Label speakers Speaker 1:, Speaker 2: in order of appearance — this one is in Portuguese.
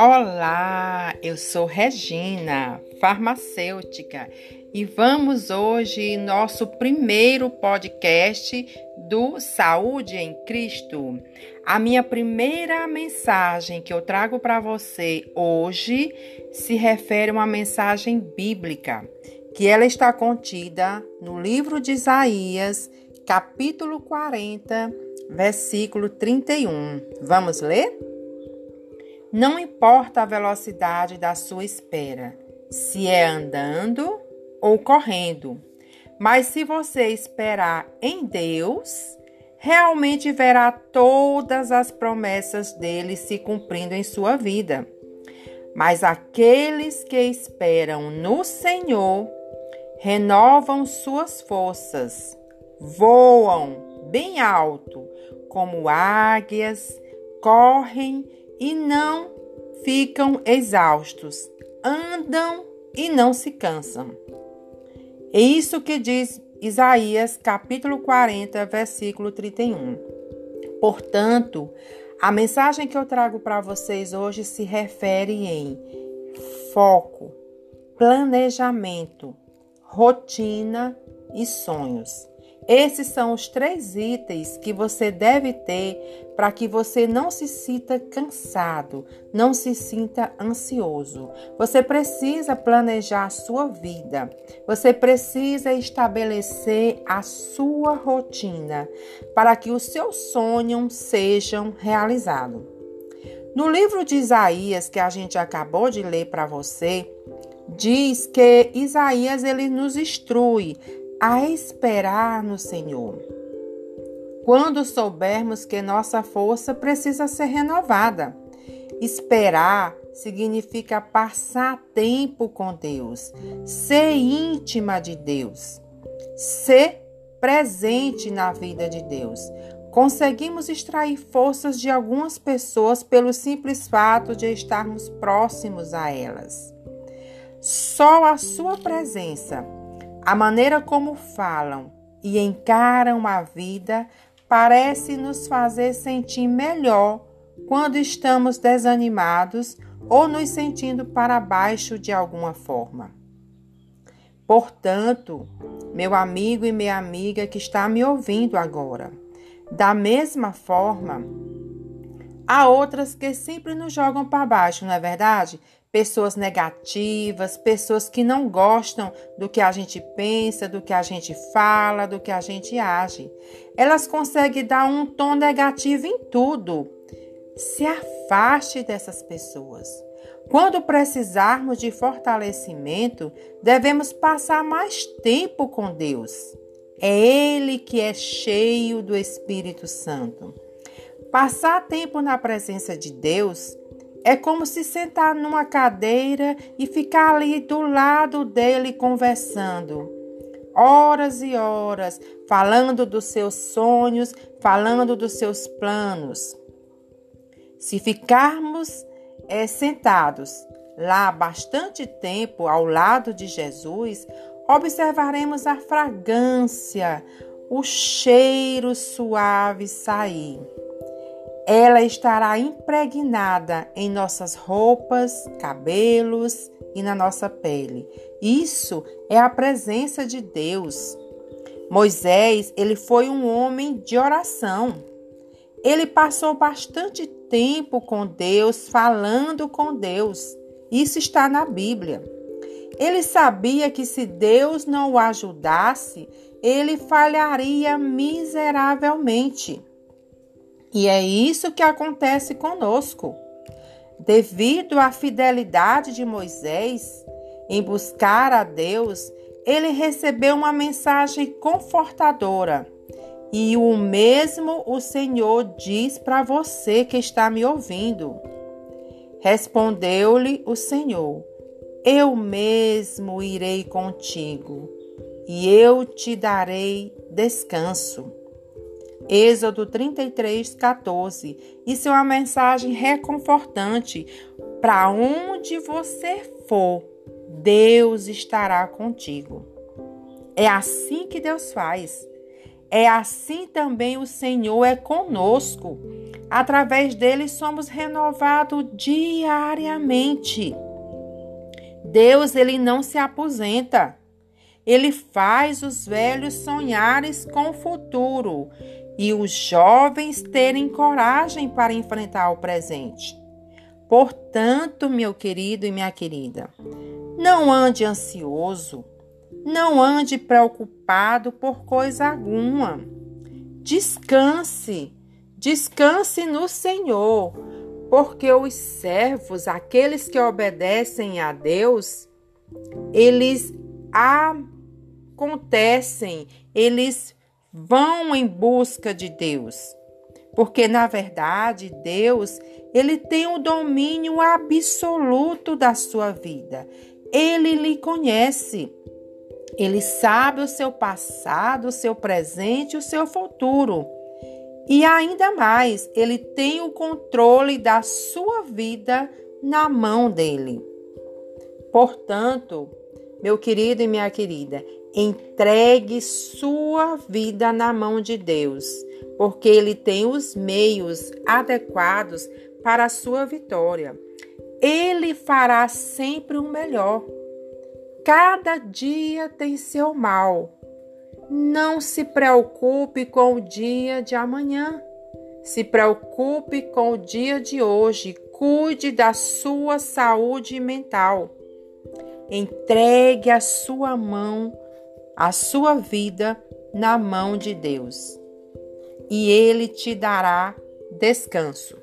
Speaker 1: Olá, eu sou Regina, farmacêutica, e vamos hoje nosso primeiro podcast do Saúde em Cristo. A minha primeira mensagem que eu trago para você hoje se refere a uma mensagem bíblica, que ela está contida no livro de Isaías, capítulo 40, versículo 31. Vamos ler? Não importa a velocidade da sua espera, se é andando ou correndo, mas se você esperar em Deus, realmente verá todas as promessas dele se cumprindo em sua vida. Mas aqueles que esperam no Senhor renovam suas forças, voam bem alto, como águias, correm e não ficam exaustos, andam e não se cansam. É isso que diz Isaías, capítulo 40, versículo 31. Portanto, a mensagem que eu trago para vocês hoje se refere em foco, planejamento, rotina e sonhos. Esses são os três itens que você deve ter para que você não se sinta cansado, não se sinta ansioso. Você precisa planejar a sua vida. Você precisa estabelecer a sua rotina para que os seus sonhos sejam realizados. No livro de Isaías que a gente acabou de ler para você, diz que Isaías ele nos instrui a esperar no Senhor. Quando soubermos que nossa força precisa ser renovada, esperar significa passar tempo com Deus, ser íntima de Deus, ser presente na vida de Deus. Conseguimos extrair forças de algumas pessoas pelo simples fato de estarmos próximos a elas. Só a sua presença a maneira como falam e encaram a vida parece nos fazer sentir melhor quando estamos desanimados ou nos sentindo para baixo de alguma forma. Portanto, meu amigo e minha amiga que está me ouvindo agora, da mesma forma, há outras que sempre nos jogam para baixo, não é verdade? Pessoas negativas, pessoas que não gostam do que a gente pensa, do que a gente fala, do que a gente age. Elas conseguem dar um tom negativo em tudo. Se afaste dessas pessoas. Quando precisarmos de fortalecimento, devemos passar mais tempo com Deus. É Ele que é cheio do Espírito Santo. Passar tempo na presença de Deus é como se sentar numa cadeira e ficar ali do lado dele conversando. Horas e horas, falando dos seus sonhos, falando dos seus planos. Se ficarmos é, sentados lá bastante tempo ao lado de Jesus, observaremos a fragrância, o cheiro suave sair ela estará impregnada em nossas roupas, cabelos e na nossa pele. Isso é a presença de Deus. Moisés, ele foi um homem de oração. Ele passou bastante tempo com Deus, falando com Deus. Isso está na Bíblia. Ele sabia que se Deus não o ajudasse, ele falharia miseravelmente. E é isso que acontece conosco. Devido à fidelidade de Moisés em buscar a Deus, ele recebeu uma mensagem confortadora. E o mesmo o Senhor diz para você que está me ouvindo. Respondeu-lhe o Senhor: Eu mesmo irei contigo, e eu te darei descanso. Êxodo 33, 14. Isso é uma mensagem reconfortante. Para onde você for, Deus estará contigo. É assim que Deus faz. é assim também o Senhor é conosco. Através dele somos renovados diariamente. Deus ele não se aposenta. Ele faz os velhos sonhares com o futuro e os jovens terem coragem para enfrentar o presente. Portanto, meu querido e minha querida, não ande ansioso, não ande preocupado por coisa alguma. Descanse, descanse no Senhor, porque os servos, aqueles que obedecem a Deus, eles acontecem, eles vão em busca de Deus. Porque na verdade, Deus, ele tem o domínio absoluto da sua vida. Ele lhe conhece. Ele sabe o seu passado, o seu presente o seu futuro. E ainda mais, ele tem o controle da sua vida na mão dele. Portanto, meu querido e minha querida, entregue sua vida na mão de Deus, porque ele tem os meios adequados para a sua vitória. Ele fará sempre o melhor. Cada dia tem seu mal. Não se preocupe com o dia de amanhã. Se preocupe com o dia de hoje. Cuide da sua saúde mental. Entregue a sua mão, a sua vida na mão de Deus. E ele te dará descanso.